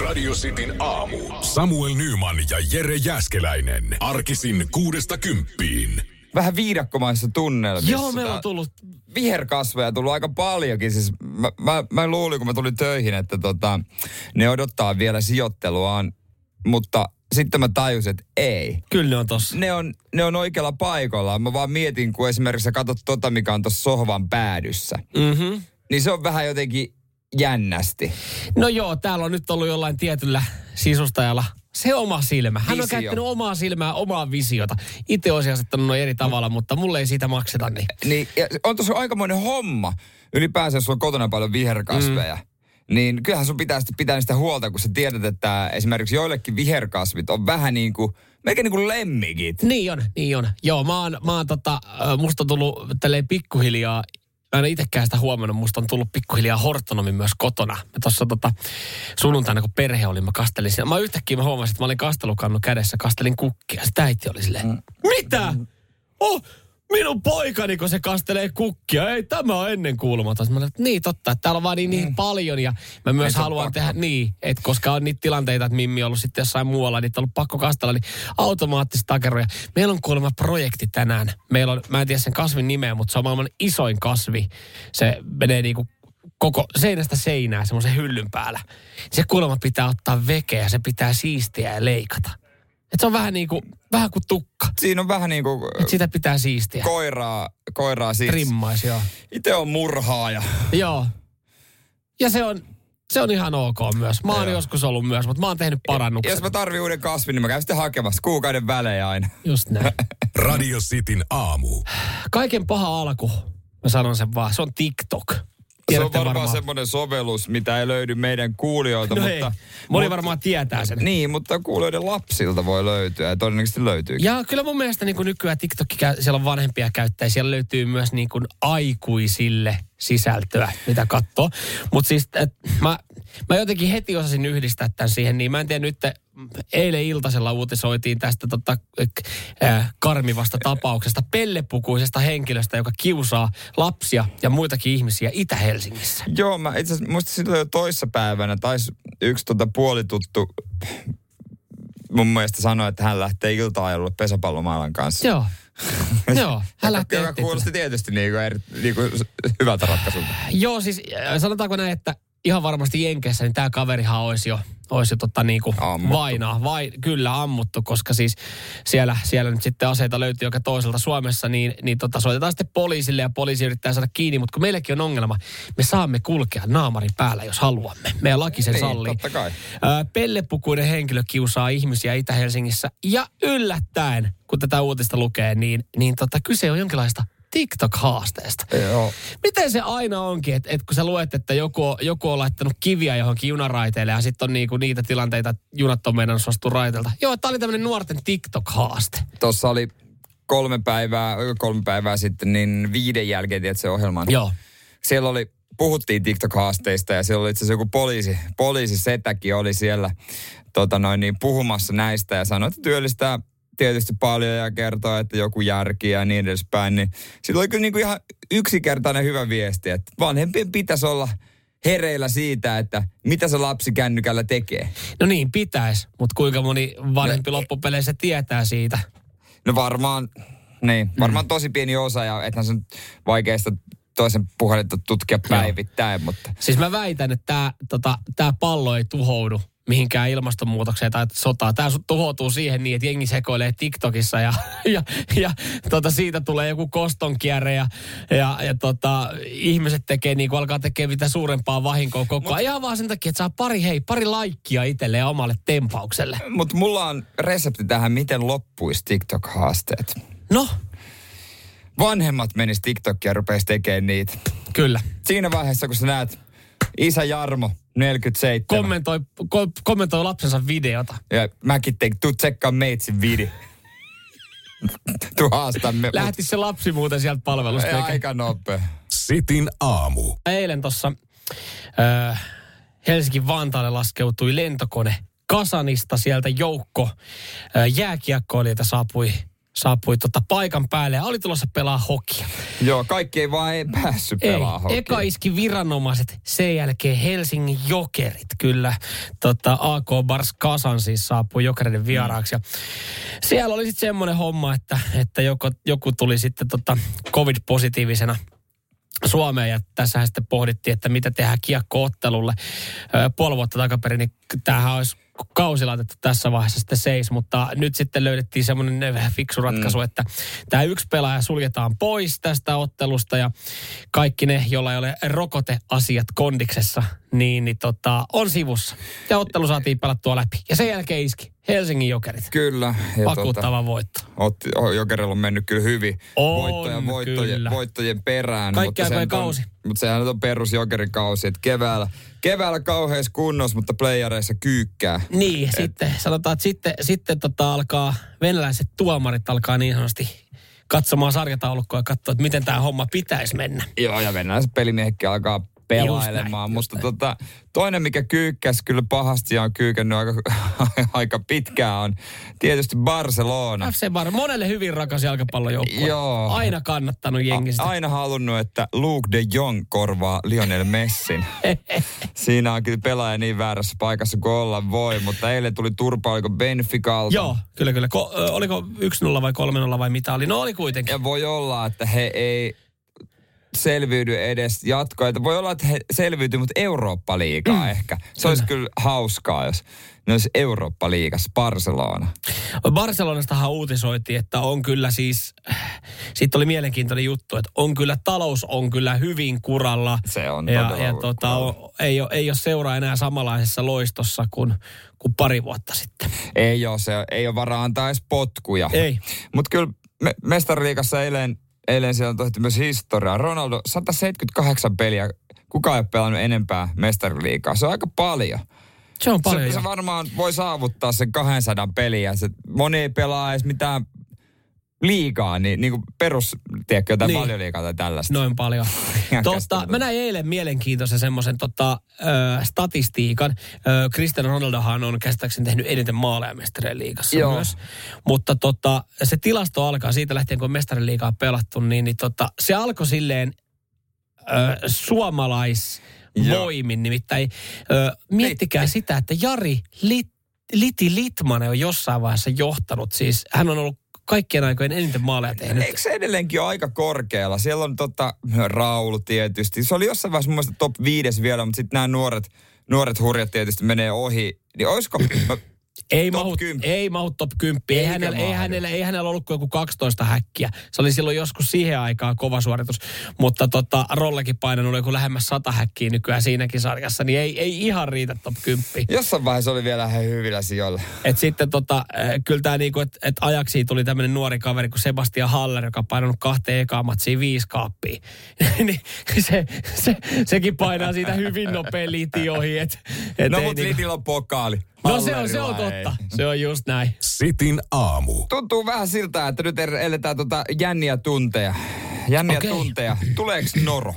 Radio Cityn aamu. Samuel Nyman ja Jere Jäskeläinen. Arkisin kuudesta kymppiin. Vähän viidakkomaissa tunnelmissa. Joo, meillä on tullut viherkasveja tullut aika paljonkin. Siis mä, mä, mä luulin, kun mä tulin töihin, että tota, ne odottaa vielä sijoitteluaan, mutta sitten mä tajusin, että ei. Kyllä ne on tossa. Ne on, ne on oikealla paikalla. Mä vaan mietin, kun esimerkiksi sä katsot tota, mikä on tuossa sohvan päädyssä. Mm-hmm. Niin se on vähän jotenkin jännästi. No joo, täällä on nyt ollut jollain tietyllä sisustajalla se oma silmä. Hän Visio. on käyttänyt omaa silmää, omaa visiota. Itse olisi asettanut noin eri tavalla, mutta mulle ei siitä makseta niin. niin ja on tuossa aikamoinen homma. Ylipäänsä, jos on kotona paljon viherkasveja. Mm niin kyllähän sun pitää pitää niistä huolta, kun sä tiedät, että esimerkiksi joillekin viherkasvit on vähän niin kuin, melkein niin kuin lemmikit. Niin on, niin on. Joo, mä oon, mä oon tota, musta on tullut tälleen pikkuhiljaa Mä en itsekään sitä huomannut, musta on tullut pikkuhiljaa hortonomi myös kotona. Mä tuossa tota, sunnuntaina, kun perhe oli, mä kastelin siinä. Mä yhtäkkiä mä huomasin, että mä olin kastelukannu kädessä, kastelin kukkia. Sitä äiti oli silleen, mm. mitä? Oh, minun poikani, kun se kastelee kukkia. Ei, tämä on ennen kuulumaton. Mä olen, että niin totta, että täällä on vaan niin, niin mm. paljon. Ja mä myös Ei haluan tehdä niin, että koska on niitä tilanteita, että Mimmi on ollut sitten jossain muualla, niin on ollut pakko kastella, niin automaattista takeroja. Meillä on kuulemma projekti tänään. Meillä on, mä en tiedä sen kasvin nimeä, mutta se on maailman isoin kasvi. Se menee niinku koko seinästä seinää semmoisen hyllyn päällä. Se kuulemma pitää ottaa vekeä, se pitää siistiä ja leikata. Et se on vähän niin kuin, vähän kuin tukka. Siinä on vähän niin kuin... Et sitä pitää siistiä. Koiraa, koiraa siis. Trimmais, joo. Itse on murhaaja. Joo. Ja se on, se on ihan ok myös. Mä oon joo. joskus ollut myös, mutta mä oon tehnyt parannuksen. Jos mä tarvin uuden kasvin, niin mä käyn sitten hakemassa kuukauden välein aina. Just näin. Radio Cityn aamu. Kaiken paha alku, mä sanon sen vaan, se on TikTok. Se on varmaan, varmaan semmoinen sovellus, mitä ei löydy meidän kuulijoilta. No mutta, ei. Moni mutta, varmaan tietää sen. Niin, mutta kuulijoiden lapsilta voi löytyä ja todennäköisesti löytyy. Ja kyllä mun mielestä niin kuin nykyään TikTok, siellä on vanhempia käyttäjiä, siellä löytyy myös niin kuin aikuisille sisältöä, mitä katsoo. Mutta siis et, mä, mä jotenkin heti osasin yhdistää tämän siihen, niin mä en tiedä nyt, eilen iltasella uutisoitiin tästä tota, äh, karmivasta tapauksesta pellepukuisesta henkilöstä, joka kiusaa lapsia ja muitakin ihmisiä Itä-Helsingissä. Joo, mä itse asiassa muista silloin jo toissa päivänä taisi yksi tota puolituttu mun mielestä sanoi, että hän lähtee ilta-ajalle pesäpallomaailman kanssa. Joo. Joo, hän lähtee. Joka kuulosti tietysti niin kuin, eri, niin kuin hyvältä ratkaisulta. Joo, siis äh, sanotaanko näin, että ihan varmasti Jenkeissä, niin tämä kaverihan olisi jo, olisi tota niinku vainaa. Vai, kyllä ammuttu, koska siis siellä, siellä nyt sitten aseita löytyy joka toiselta Suomessa, niin, niin tota, soitetaan sitten poliisille ja poliisi yrittää saada kiinni. Mutta kun meilläkin on ongelma, me saamme kulkea naamarin päällä, jos haluamme. Meidän laki sen niin, sallii. Totta kai. pellepukuinen henkilö kiusaa ihmisiä Itä-Helsingissä ja yllättäen, kun tätä uutista lukee, niin, niin tota, kyse on jonkinlaista TikTok-haasteesta. Joo. Miten se aina onkin, että, että kun sä luet, että joku, joku on laittanut kiviä johonkin junaraiteille ja sitten on niinku niitä tilanteita, että junat on meidän suostu raiteilta. Joo, tämä oli tämmöinen nuorten TikTok-haaste. Tuossa oli kolme päivää, kolme päivää sitten, niin viiden jälkeen, tiedät se ohjelman. Joo. Siellä oli, puhuttiin TikTok-haasteista ja siellä oli itse asiassa joku poliisi, poliisi setäkin oli siellä tota noin, niin puhumassa näistä ja sanoi, että työllistää tietysti paljon ja kertoo, että joku järki ja niin edespäin, niin sillä oli kyllä niin kuin ihan yksinkertainen hyvä viesti, että vanhempien pitäisi olla hereillä siitä, että mitä se lapsi kännykällä tekee. No niin, pitäisi, mutta kuinka moni vanhempi no, loppupeleissä tietää siitä? No varmaan, niin, varmaan mm. tosi pieni osa ja ethän se vaikeista toisen puhelinta tutkia päivittäin, Joo. mutta... Siis mä väitän, että tämä tota, tää pallo ei tuhoudu mihinkään ilmastonmuutokseen tai sotaan. Tämä tuhoutuu siihen niin, että jengi sekoilee TikTokissa ja, ja, ja tota, siitä tulee joku kostonkierre ja, ja, ja tota, ihmiset tekee niin kuin alkaa tekemään mitä suurempaa vahinkoa koko ajan. Ihan vaan sen takia, että saa pari, hei, pari laikkia itselle ja omalle tempaukselle. Mutta mulla on resepti tähän, miten loppuisi TikTok-haasteet. No? Vanhemmat menis TikTokia ja rupeisi tekemään niitä. Kyllä. Siinä vaiheessa, kun sä näet Isä Jarmo, 47. Kommentoi, ko, kommentoi lapsensa videota. Ja mäkin tein, tuu tsekkaa meitsin video. tuu haastamme. Lähti se lapsi muuten sieltä palvelusta. Ei, aika nopea. Sitin aamu. Eilen tuossa äh, Helsingin Vantaalle laskeutui lentokone Kasanista. Sieltä joukko äh, jääkiekkoilijoita saapui saapui tota paikan päälle ja oli tulossa pelaa hokia. Joo, kaikki ei vaan ei päässyt pelaa hokia. eka iski viranomaiset, sen jälkeen Helsingin Jokerit, kyllä. Tota, AK Bars Kasan siis saapui Jokereiden vieraaksi. Ja siellä oli sitten semmoinen homma, että, että joku, joku tuli sitten tota COVID-positiivisena Suomeen ja tässä sitten pohdittiin, että mitä tehdään kiekkoottelulle. Puoli vuotta takaperin, niin tämähän olisi kausi laitettu tässä vaiheessa sitten seis, mutta nyt sitten löydettiin semmoinen fiksu ratkaisu, mm. että tämä yksi pelaaja suljetaan pois tästä ottelusta ja kaikki ne, joilla ei ole rokoteasiat kondiksessa, niin, niin tota, on sivussa. Ja ottelu saatiin pelattua läpi. Ja sen jälkeen iski Helsingin Jokerit. Kyllä. Ja Vakuuttava tota, voitto. Otti, oh, Jokerilla on mennyt kyllä hyvin On, voittoja, voittojen, kyllä. voittojen perään. Kaikki mutta nyt on- kausi. Mutta sehän nyt on perus Jokerin kausi, että keväällä, keväällä kauheassa kunnossa, mutta playareissa kyykkää. Niin, Et. sitten sanotaan, että sitten, sitten tota alkaa, venäläiset tuomarit alkaa niin sanotusti katsomaan sarjataulukkoa ja katsoa, että miten tämä homma pitäisi mennä. Joo, ja venäläiset pelimiehetkin alkaa pelailemaan. mutta tota, toinen, mikä kyykkäs kyllä pahasti ja on kyykännyt aika, aika pitkään, on tietysti Barcelona. FC Bar, monelle hyvin rakas jalkapallojoukkue. Joo. Aina kannattanut jengi sitä. A- aina halunnut, että Luke de Jong korvaa Lionel Messin. Siinä on kyllä pelaaja niin väärässä paikassa kuin olla voi, mutta eilen tuli turpa, oliko Benficalta. Joo, kyllä, kyllä. Ko, oliko 1-0 vai 3-0 vai mitä oli? No oli kuitenkin. Ja voi olla, että he ei selviydy edes jatkoa. Että voi olla, että he selviytyy, mutta Eurooppa-liigaa mm. ehkä. Se olisi kyllä hauskaa, jos ne olisi Eurooppa-liigassa Barcelona. Barcelonastahan uutisoitiin, että on kyllä siis, sitten oli mielenkiintoinen juttu, että on kyllä, talous on kyllä hyvin kuralla. Se on ja, ja tota, on, ei, ole, ei ole seura enää samanlaisessa loistossa kuin, kuin pari vuotta sitten. Ei ole, se, ei ole varaa antaa edes potkuja. Ei. Mutta kyllä me, mestariliigassa eilen, eilen siellä on tehty myös historiaa. Ronaldo, 178 peliä. Kukaan ei ole pelannut enempää mestariliigaa. Se on aika paljon. Se on paljon. se, se varmaan voi saavuttaa sen 200 peliä. Se, moni ei pelaa edes mitään liigaa, niin, niin kuin perus, tiedätkö, jotain Niin. niin. paljon liigaa tai tällaista. Noin paljon. Totta, mä näin eilen mielenkiintoisen semmoisen tota, ö, statistiikan. Ö, Cristiano Ronaldohan on käsittääkseni tehnyt eniten maaleja mestarien liigassa Joo. myös. Mutta tota, se tilasto alkaa siitä lähtien, kun mestarien liigaa pelattu, niin, niin tota, se alkoi silleen ö, suomalaisvoimin. Nimittäin ö, miettikää sitä, että Jari Lit, Liti Litmanen on jossain vaiheessa johtanut. Siis hän on ollut kaikkien aikojen eniten maaleja tehnyt. Eikö se edelleenkin ole aika korkealla? Siellä on tota, Raulu tietysti. Se oli jossain vaiheessa mun mielestä top 5 vielä, mutta sitten nämä nuoret, nuoret hurjat tietysti menee ohi. Niin olisiko... Ei Top mahu, 10. ei mahu top 10. Ei Eikä hänellä, ei, hänellä, ei hänellä ollut kuin joku 12 häkkiä. Se oli silloin joskus siihen aikaan kova suoritus. Mutta tota, Rollekin painanut joku lähemmäs 100 häkkiä nykyään siinäkin sarjassa. Niin ei, ei ihan riitä top 10. jossain vaiheessa oli vielä ihan hyvillä sijoilla. Et sitten tota, äh, kyllä tämä niinku, että et ajaksi tuli tämmöinen nuori kaveri kuin Sebastian Haller, joka on painanut kahteen ekaan matsiin viisi kaappia. niin se, se, sekin painaa siitä hyvin nopea liti ohi. Et, et No mutta niinku- Litillä on pokaali. No se on, se on totta. Se on just näin. Sitin aamu. Tuntuu vähän siltä, että nyt eletään tota jänniä tunteja. Jänniä Okei. tunteja. Tuleeko noro?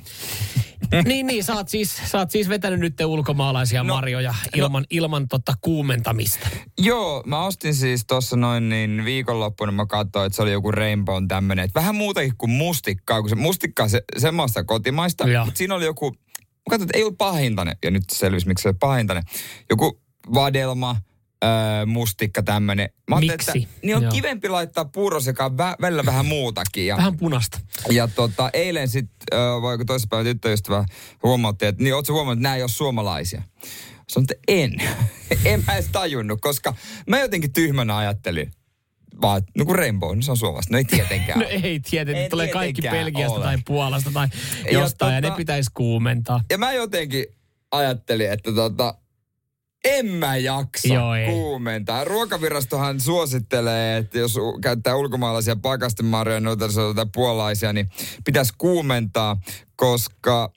niin, niin, sä oot siis, sä oot siis vetänyt nyt ulkomaalaisia no, marjoja ilman, ilman tota kuumentamista. Joo, mä ostin siis tuossa noin niin viikonloppuna mä katsoin, että se oli joku Rainbow tämmönen. Että vähän muutakin kuin mustikkaa, kun se mustikka on se, semmoista kotimaista. Mutta siinä oli joku, mä katsoin, että ei ollut pahintainen. Ja nyt selvisi, miksi se oli pahintainen. Joku vadelma, öö, mustikka ajattelin, Miksi? Että, niin on Joo. kivempi laittaa puurosekaan vä- välillä vähän muutakin. Ja, Vähän punasta. ja tota, eilen sitten, äh, vai toissapäivä tyttöystävä huomautti, että niin ootko huomannut, että nämä ei ole suomalaisia? Sanoin, että en. en mä edes tajunnut, koska mä jotenkin tyhmänä ajattelin. Vaan, no kun Rainbow, niin se on suomalaista. No ei tietenkään. No ei tietenkin, Ei tulee kaikki tietenkään Belgiasta ole. tai Puolasta tai Ja jostain ja, tota- ne pitäisi kuumentaa. Ja mä jotenkin ajattelin, että tota, en mä jaksa Joo, ei. kuumentaa. Ruokavirastohan suosittelee, että jos käyttää ulkomaalaisia pakastemarjoja, noita tai puolaisia, niin pitäisi kuumentaa, koska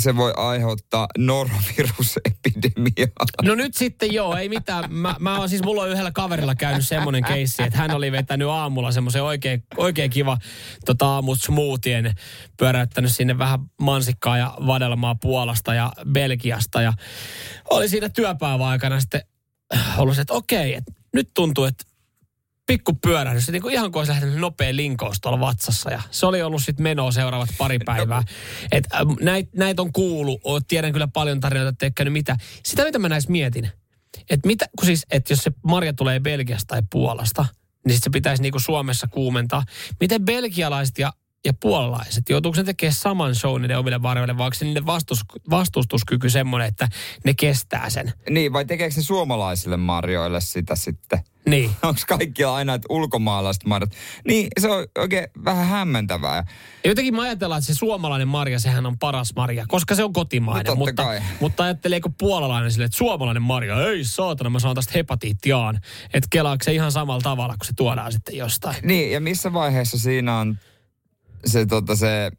se voi aiheuttaa norovirusepidemiaa. No nyt sitten joo, ei mitään. Mä, mä oon siis, mulla on yhdellä kaverilla käynyt semmoinen keissi, että hän oli vetänyt aamulla semmoisen oikein, oikein kiva tota, aamut smoothien, pyöräyttänyt sinne vähän mansikkaa ja vadelmaa Puolasta ja Belgiasta ja oli siinä työpäivän aikana sitten ollut se, että okei, että nyt tuntuu, että pikku pyörähdys. Niin kuin ihan kuin olisi lähtenyt nopea linkous tuolla vatsassa. Ja se oli ollut sitten menoa seuraavat pari päivää. Et, äh, näitä näit on kuullut. Tiedän kyllä paljon tarinoita, että ei käynyt mitä. Sitä mitä mä näissä mietin. Että mitä, kun siis, että jos se marja tulee Belgiasta tai Puolasta, niin sit se pitäisi niinku Suomessa kuumentaa. Miten belgialaiset ja ja puolalaiset, joutuuko ne tekemään saman show niiden omille varjoille, vai onko se niiden vastus, vastustuskyky semmoinen, että ne kestää sen? Niin, vai tekeekö se suomalaisille marjoille sitä sitten? Niin. Onko kaikilla aina, että ulkomaalaiset marjat? Niin, se on oikein vähän hämmentävää. Ja jotenkin mä ajatellaan, että se suomalainen marja, sehän on paras marja, koska se on kotimainen. No mutta, kai. mutta ajatteleeko puolalainen sille, että suomalainen marja, ei saatana, mä saan tästä hepatiittiaan. Että kelaako se ihan samalla tavalla, kun se tuodaan sitten jostain. Niin, ja missä vaiheessa siinä on se, tota, se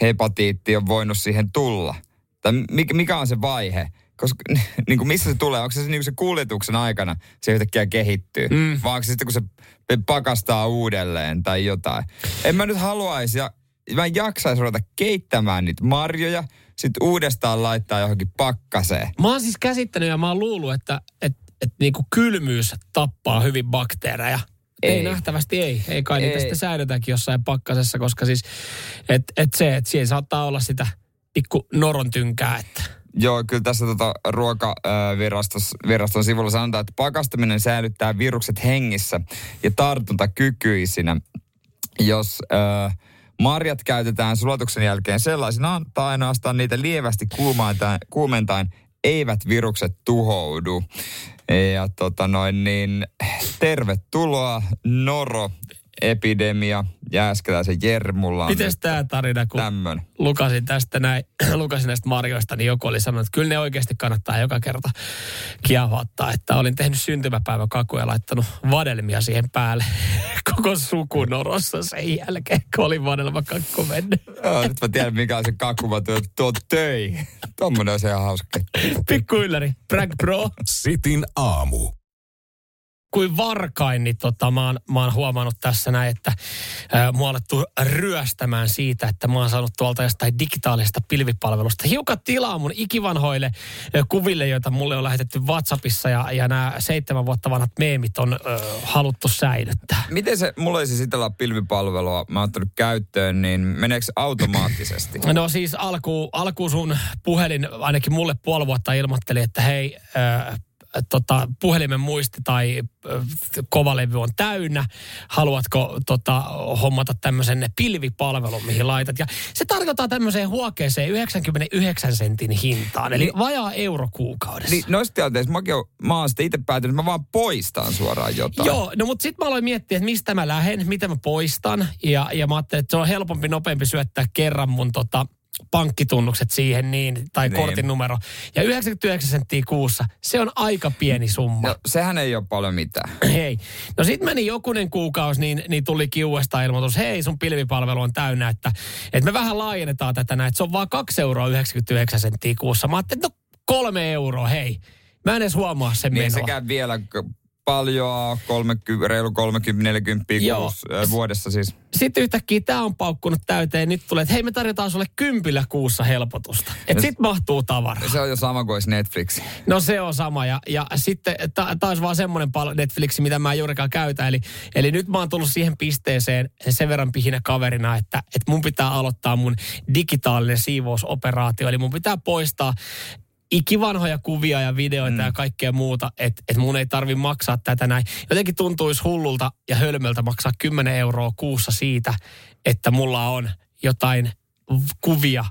hepatiitti on voinut siihen tulla? Tai mikä, mikä on se vaihe? Koska niin kuin missä se tulee? Onko se niin kuin se kuljetuksen aikana se yhtäkkiä kehittyy? Mm. Vai onko se sitten kun se pakastaa uudelleen tai jotain? En mä nyt haluaisi ja mä en jaksaisi ruveta keittämään niitä marjoja, sitten uudestaan laittaa johonkin pakkaseen. Mä oon siis käsittänyt ja mä oon luullut, että, että, että niinku kylmyys tappaa hyvin bakteereja. Ei, ei nähtävästi ei. Ei kai ei. niitä sitten säädetäänkin jossain pakkasessa, koska siis et, et se, että siellä saattaa olla sitä pikku noron tynkää, että... Joo, kyllä tässä tota ruokaviraston sivulla sanotaan, että pakastaminen säilyttää virukset hengissä ja tartuntakykyisinä. Jos äh, marjat käytetään sulatuksen jälkeen sellaisinaan tai ainoastaan niitä lievästi kuumentaen, eivät virukset tuhoudu. Ja tota noin niin, tervetuloa Noro epidemia Jääskeläisen Jermulla. Miten tämä tarina, kun tämmön. lukasin tästä näin, lukasin näistä marjoista, niin joku oli sanonut, että kyllä ne oikeasti kannattaa joka kerta kiehottaa. Että olin tehnyt syntymäpäiväkakuja ja laittanut vadelmia siihen päälle. Koko suku norossa sen jälkeen, kun oli vadelmakakku mennyt. Joo, nyt mä tiedän, mikä on se kakku, mä tuon tuo töi. Tuommoinen on se ihan hauska. Pikku ylläri, brag bro. Sitin aamu kuin varkain, niin tota, mä, oon, mä oon huomannut tässä näin, että ää, mua alettu ryöstämään siitä, että mä oon saanut tuolta jostain digitaalisesta pilvipalvelusta hiukan tilaa mun ikivanhoille ää, kuville, joita mulle on lähetetty WhatsAppissa ja, ja nämä seitsemän vuotta vanhat meemit on ää, haluttu säilyttää. Miten se, mulla ei siis itsellä pilvipalvelua, mä oon ottanut käyttöön, niin meneekö se automaattisesti? No siis alkuun alku sun puhelin ainakin mulle puoli vuotta ilmoitteli, että hei, ää, tota, puhelimen muisti tai kovalevy on täynnä, haluatko tota, hommata tämmöisen pilvipalvelun, mihin laitat. Ja se tarkoittaa tämmöiseen huokeeseen 99 sentin hintaan, eli niin, vajaa euro kuukaudessa. Niin, noissa tilanteissa mäkin mä oon sitten itse päätynyt, että mä vaan poistan suoraan jotain. Joo, no mutta sitten mä aloin miettiä, että mistä mä lähden, mitä mä poistan. Ja, ja mä ajattelin, että se on helpompi, nopeampi syöttää kerran mun tota, pankkitunnukset siihen niin, tai niin. kortin numero. Ja 99 senttiä kuussa, se on aika pieni summa. No sehän ei ole paljon mitään. Hei. No sit meni jokunen kuukausi, niin, niin tuli kiuesta ilmoitus, hei sun pilvipalvelu on täynnä, että, että me vähän laajennetaan tätä näin, että se on vaan 2 euroa 99 senttiä kuussa. Mä ajattelin, että no kolme euroa, hei. Mä en edes huomaa sen niin, menoa. sekä vielä paljon, 30, reilu 30-40 vuodessa siis. Sitten yhtäkkiä tämä on paukkunut täyteen, nyt tulee, että hei me tarjotaan sulle kympillä kuussa helpotusta. Että sit mahtuu tavaraa. Se on jo sama kuin Netflix. No se on sama ja, ja sitten taas vaan semmoinen pal- Netflix, mitä mä en juurikaan käytä. Eli, eli nyt mä oon tullut siihen pisteeseen sen verran pihinä kaverina, että, että mun pitää aloittaa mun digitaalinen siivousoperaatio. Eli mun pitää poistaa ikivanhoja kuvia ja videoita mm. ja kaikkea muuta, että et mun ei tarvi maksaa tätä näin. Jotenkin tuntuisi hullulta ja hölmöltä maksaa 10 euroa kuussa siitä, että mulla on jotain kuvia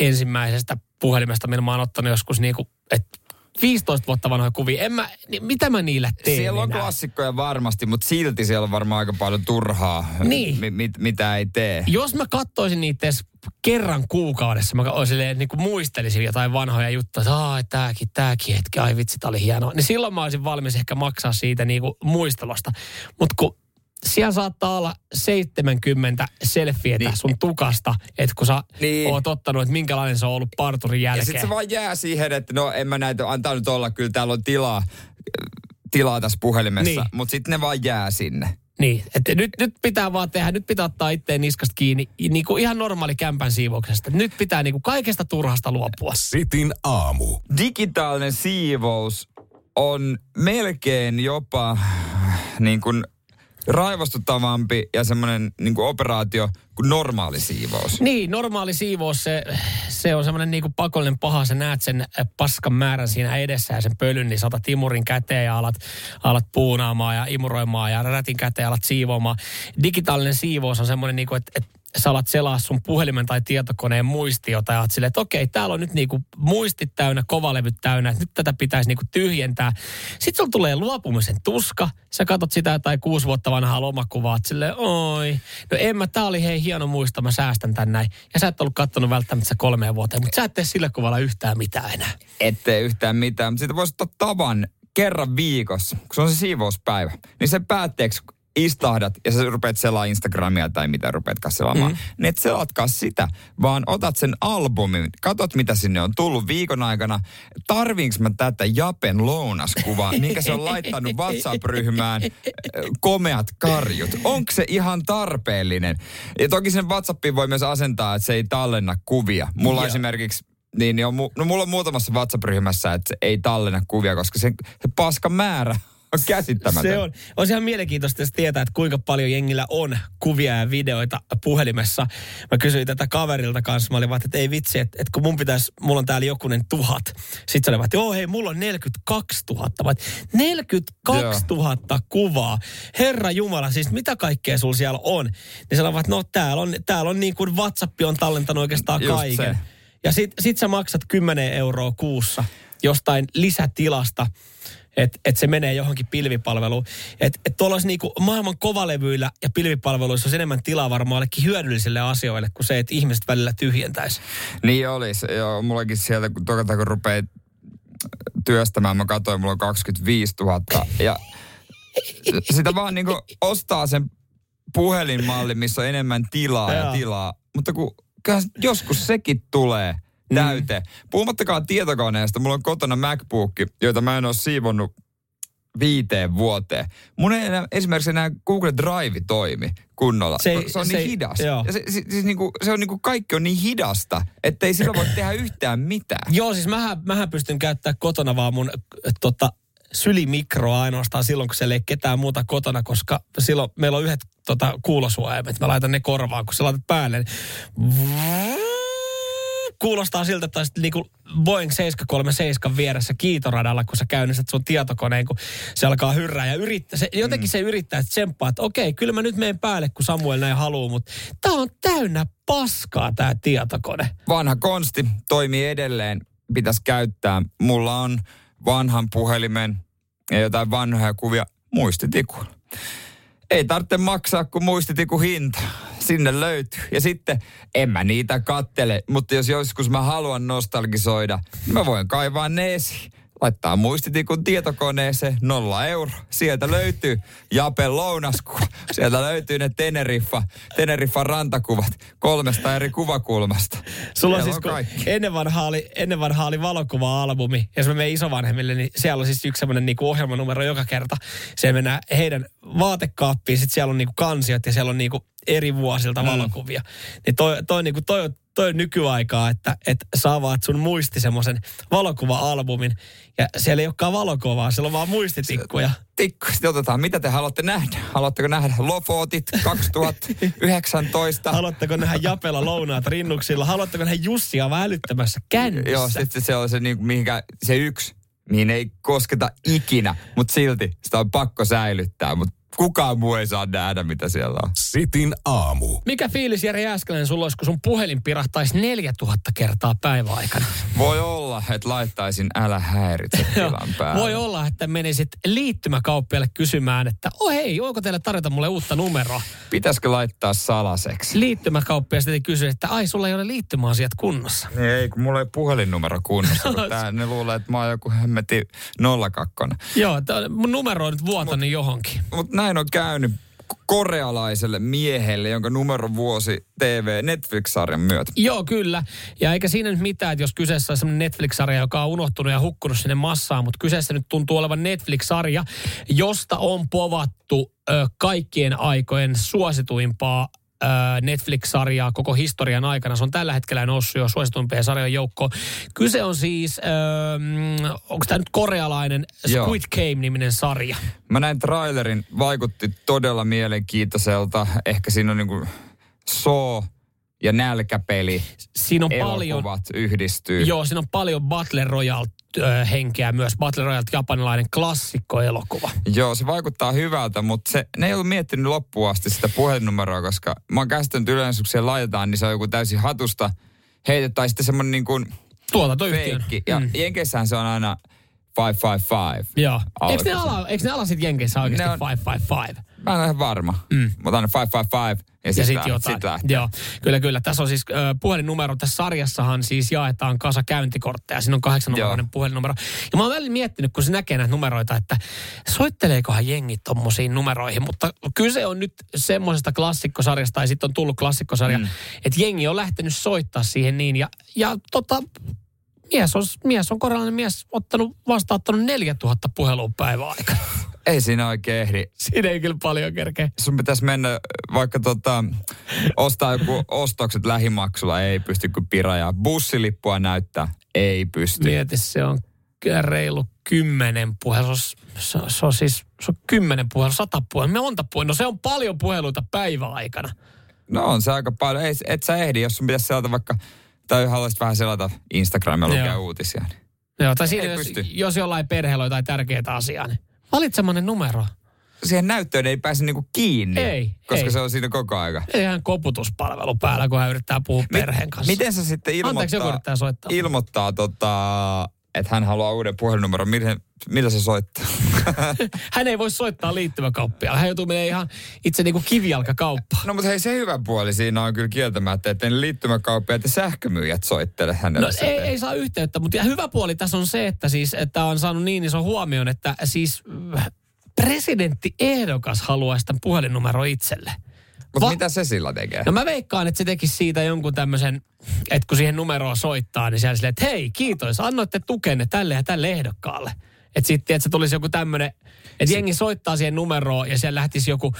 ensimmäisestä puhelimesta, millä mä oon ottanut joskus niinku, että 15 vuotta vanhoja kuvia. En mä, niin mitä mä niillä teen Siellä on enää? klassikkoja varmasti, mutta silti siellä on varmaan aika paljon turhaa, niin. mi, mit, mitä ei tee. Jos mä katsoisin niitä edes kerran kuukaudessa, mä silleen, niin kuin muistelisin jotain vanhoja juttuja, että että tääkin, tääkin hetki, ai vitsi, tää oli hienoa. Niin silloin mä olisin valmis ehkä maksaa siitä niin kuin muistelosta. Mutta kun siellä saattaa olla 70 selfietä niin. sun tukasta, että kun sä niin. oot ottanut, että minkälainen se on ollut parturin jälkeen. Ja sit se vaan jää siihen, että no en mä näitä antaa nyt olla, kyllä täällä on tilaa, tilaa tässä puhelimessa, niin. mutta sitten ne vaan jää sinne. Niin, että nyt, nyt pitää vaan tehdä, nyt pitää ottaa itteen niskasta kiinni, niin kuin ihan normaali kämpän siivouksesta. Nyt pitää niin kuin kaikesta turhasta luopua. Sitin aamu. Digitaalinen siivous on melkein jopa niin kuin raivostuttavampi ja semmoinen niin operaatio kuin normaali siivous. Niin, normaali siivous, se, se on semmoinen niin kuin pakollinen paha. Sä näet sen äh, paskan määrän siinä edessä ja sen pölyn, niin saatat imurin käteen ja alat, alat puunaamaan ja imuroimaan ja rätin käteen alat siivoamaan. Digitaalinen siivous on semmoinen, niin kuin, että, että sä alat selaa sun puhelimen tai tietokoneen muistiota ja oot silleen, että okei, täällä on nyt niinku muistit täynnä, kovalevyt täynnä, että nyt tätä pitäisi niinku tyhjentää. Sitten sulla tulee luopumisen tuska, sä katot sitä tai kuusi vuotta vanhaa lomakuvaa, että silleen, oi, no en mä, tää oli hei hieno muista, mä säästän tän näin. Ja sä et ollut kattonut välttämättä kolmeen vuoteen, mutta sä et tee sillä kuvalla yhtään mitään enää. Ettei yhtään mitään, mutta voisi ottaa tavan kerran viikossa, kun se on se siivouspäivä. Niin sen päätteeksi istahdat ja sä rupeat selaa Instagramia tai mitä rupeat selaamaan, mm. niin et selaatkaa sitä, vaan otat sen albumin, katot mitä sinne on tullut viikon aikana, tarviinko mä tätä Japen lounaskuvaa, minkä se on laittanut WhatsApp-ryhmään komeat karjut. Onko se ihan tarpeellinen? Ja toki sen WhatsAppiin voi myös asentaa, että se ei tallenna kuvia. Mulla ja. esimerkiksi niin, niin on, no mulla on muutamassa WhatsApp-ryhmässä, että se ei tallenna kuvia, koska se, se paska määrä on. Se on. On ihan mielenkiintoista tietää, että kuinka paljon jengillä on kuvia ja videoita puhelimessa. Mä kysyin tätä kaverilta kanssa. Mä olin vaan, että ei vitsi, että, että kun mun pitäisi, mulla on täällä jokunen tuhat. Sitten se oli vaan, että joo hei, mulla on 42 000. Mä 42 000 kuvaa. Herra Jumala, siis mitä kaikkea sulla siellä on? Niin se oli vaan, että no täällä on, täällä on niin kuin WhatsApp on tallentanut oikeastaan Just kaiken. Se. Ja sit, sit sä maksat 10 euroa kuussa jostain lisätilasta että et se menee johonkin pilvipalveluun. Että et tuolla olisi niinku maailman kovalevyillä ja pilvipalveluissa olisi enemmän tilaa varmaan hyödyllisille asioille kuin se, että ihmiset välillä tyhjentäisi. Niin olisi. Joo, mullakin sieltä, kun tokata kun rupeaa työstämään, mä katsoin, mulla on 25 000 ja sitä vaan niinku ostaa sen puhelinmalli, missä on enemmän tilaa ja tilaa. Mutta kun joskus sekin tulee – Täyteen. Mm. Puhumattakaan tietokoneesta, mulla on kotona MacBook, joita mä en ole siivonnut viiteen vuoteen. Mun ei enää, esimerkiksi enää Google Drive toimi kunnolla. Se, se on se, niin hidas. Joo. Ja se, se, siis niinku, se on niinku, kaikki on niin hidasta, että ei sillä voi tehdä yhtään mitään. Joo, siis mähän, mähän pystyn käyttämään kotona vaan mun tota, sylimikroa ainoastaan silloin, kun siellä ei ketään muuta kotona, koska silloin meillä on yhdet tota, kuulosuojaimet. Mä laitan ne korvaan, kun sä laitat päälle. Niin kuulostaa siltä, että olisit niinku Boeing 737 vieressä kiitoradalla, kun sä käynnistät sun tietokoneen, kun se alkaa hyrrää. Ja yrittää, se, jotenkin mm. se yrittää, tsemppaa, että okei, kyllä mä nyt menen päälle, kun Samuel näin haluaa, mutta tää on täynnä paskaa tää tietokone. Vanha konsti toimii edelleen, pitäisi käyttää. Mulla on vanhan puhelimen ja jotain vanhoja kuvia muistitikulla ei tarvitse maksaa kuin muistitikun hinta. Sinne löytyy. Ja sitten en mä niitä kattele, mutta jos joskus mä haluan nostalgisoida, niin mä voin kaivaa ne esiin laittaa muistitikun tietokoneeseen, nolla euro. Sieltä löytyy Japen lounaskuva. Sieltä löytyy ne Teneriffa, Teneriffan rantakuvat kolmesta eri kuvakulmasta. Sulla on siis, on ennen vanhaa oli, ennen vanhaa oli valokuva-albumi, jos mä menen isovanhemmille, niin siellä on siis yksi semmoinen niin ohjelmanumero joka kerta. Se mennään heidän vaatekaappiin, sitten siellä on niin kuin kansiot ja siellä on niin kuin eri vuosilta mm. valokuvia. Niin toi, toi, niin kuin, toi, toi nykyaikaa, että, että saavaat sun muisti semmoisen valokuva-albumin. Ja siellä ei olekaan valokuvaa, siellä on vaan muistitikkuja. Tikku, sitten otetaan, mitä te haluatte nähdä? Haluatteko nähdä Lofotit 2019? Haluatteko nähdä Japela lounaat rinnuksilla? Haluatteko nähdä Jussia välyttämässä kännissä? Joo, sitten se on se, niin, mihinkä, se yksi, mihin ei kosketa ikinä, mutta silti sitä on pakko säilyttää. Mutta kukaan muu ei saa nähdä, mitä siellä on. Sitin aamu. Mikä fiilis, Jari Jääskeläinen, sulla olisi, kun sun puhelin pirahtaisi 4000 kertaa päiväaikana? Voi olla, että laittaisin älä häiritse tilan päälle. Voi olla, että menisit liittymäkauppialle kysymään, että oh hei, voiko teille tarjota mulle uutta numeroa? Pitäisikö laittaa salaseksi? Liittymäkauppias sitten kysyy, että ai, sulla ei ole liittymäasiat kunnossa. Ei, kun mulla ei puhelinnumero kunnossa. Tää, ne luulee, että mä oon joku hemmeti 02. Joo, mun numero on nyt vuotanut johonkin. Mutta näin on käynyt korealaiselle miehelle, jonka numero vuosi TV Netflix-sarjan myötä. Joo, kyllä. Ja eikä siinä nyt mitään, että jos kyseessä on sellainen Netflix-sarja, joka on unohtunut ja hukkunut sinne massaan, mutta kyseessä nyt tuntuu olevan Netflix-sarja, josta on povattu ö, kaikkien aikojen suosituimpaa Netflix-sarjaa koko historian aikana. Se on tällä hetkellä noussut jo suositumpien sarjojen joukkoon. Kyse on siis, äh, onko tämä nyt korealainen. Squid Game-niminen sarja? Mä näin trailerin, vaikutti todella mielenkiintoiselta. Ehkä siinä on niinku soo ja nälkäpeli. Siinä on paljon... Elokuvat yhdistyy. Joo, siinä on paljon Battle Royale henkeä myös. Battle Royale japanilainen klassikkoelokuva. Joo, se vaikuttaa hyvältä, mutta se, ne ei ollut miettinyt loppuun asti sitä puhelinnumeroa, koska mä oon käsittänyt yleensä, kun laitetaan, niin se on joku täysin hatusta heitetty, tai sitten semmoinen niin kuin Tuotantoyhtiön. Ja mm. Jenkeissähän se on aina 555. Joo. Eikö ne, ala, eikö ne alasit Jenkeissä oikeasti Ne on- 555? Mä en ole ihan varma. Mm. Mä otan 555 ja, Ja sitten jotain. sit lähtee. Joo, kyllä, kyllä. Tässä on siis ö, puhelinnumero. Tässä sarjassahan siis jaetaan kasa käyntikortteja. Siinä on kahdeksan Joo. numeroinen puhelinnumero. Ja mä oon välillä miettinyt, kun se näkee näitä numeroita, että soitteleekohan jengi tommosiin numeroihin. Mutta kyse on nyt semmoisesta klassikkosarjasta, tai sitten on tullut klassikkosarja, mm. että jengi on lähtenyt soittaa siihen niin. Ja, ja tota, mies on, mies on korealainen mies ottanut, vastaanottanut 4000 puhelua päivän aikana. Ei siinä oikein ehdi. Siinä ei kyllä paljon kerkeä. Sun pitäisi mennä vaikka tota, ostaa joku ostokset lähimaksulla, ei pysty kuin pirajaa. Bussilippua näyttää, ei pysty. Mieti, se on reilu kymmenen puhelua. Se, on- se, on- se on siis se on kymmenen puhelua, sata puhelua. Monta puhelua. No se on paljon puheluita päiväaikana. No on se aika paljon. Ei, et sä ehdi, jos sun pitäisi selata vaikka, tai haluaisit vähän selata Instagramia lukea Joo. uutisia. Niin. Joo, tai siinä, jos, jos jollain perheellä on jotain tärkeää asiaa, niin valitsemanne numero. Siihen näyttöön ei pääse niinku kiinni, Ei, koska ei. se on siinä koko aika. Eihän koputuspalvelu päällä, kun hän yrittää puhua perheen kanssa. Miten se sitten Anteeksi, joku ilmoittaa, yrittää soittaa. ilmoittaa tota, että hän haluaa uuden puhelinnumeron? Miten, millä se soittaa? Hän ei voi soittaa liittymäkauppiaan. Hän joutuu menemään ihan itse niin kuin kivijalkakauppaan. No mutta hei, se hyvä puoli siinä on kyllä kieltämättä, että ne liittymäkauppiaat ja sähkömyyjät soittele hänelle. No ei, ei saa yhteyttä, mutta ja hyvä puoli tässä on se, että siis, että on saanut niin iso huomioon, että siis äh, presidentti ehdokas haluaisi tämän puhelinnumero itselle. Mutta Va- mitä se sillä tekee? No mä veikkaan, että se tekisi siitä jonkun tämmöisen, että kun siihen numeroon soittaa, niin siellä silleen, että hei, kiitos, annoitte tukenne tälle ja tälle ehdokkaalle. Että sitten, että se tulisi joku tämmöinen, että jengi soittaa siihen numeroon ja siellä lähtisi joku,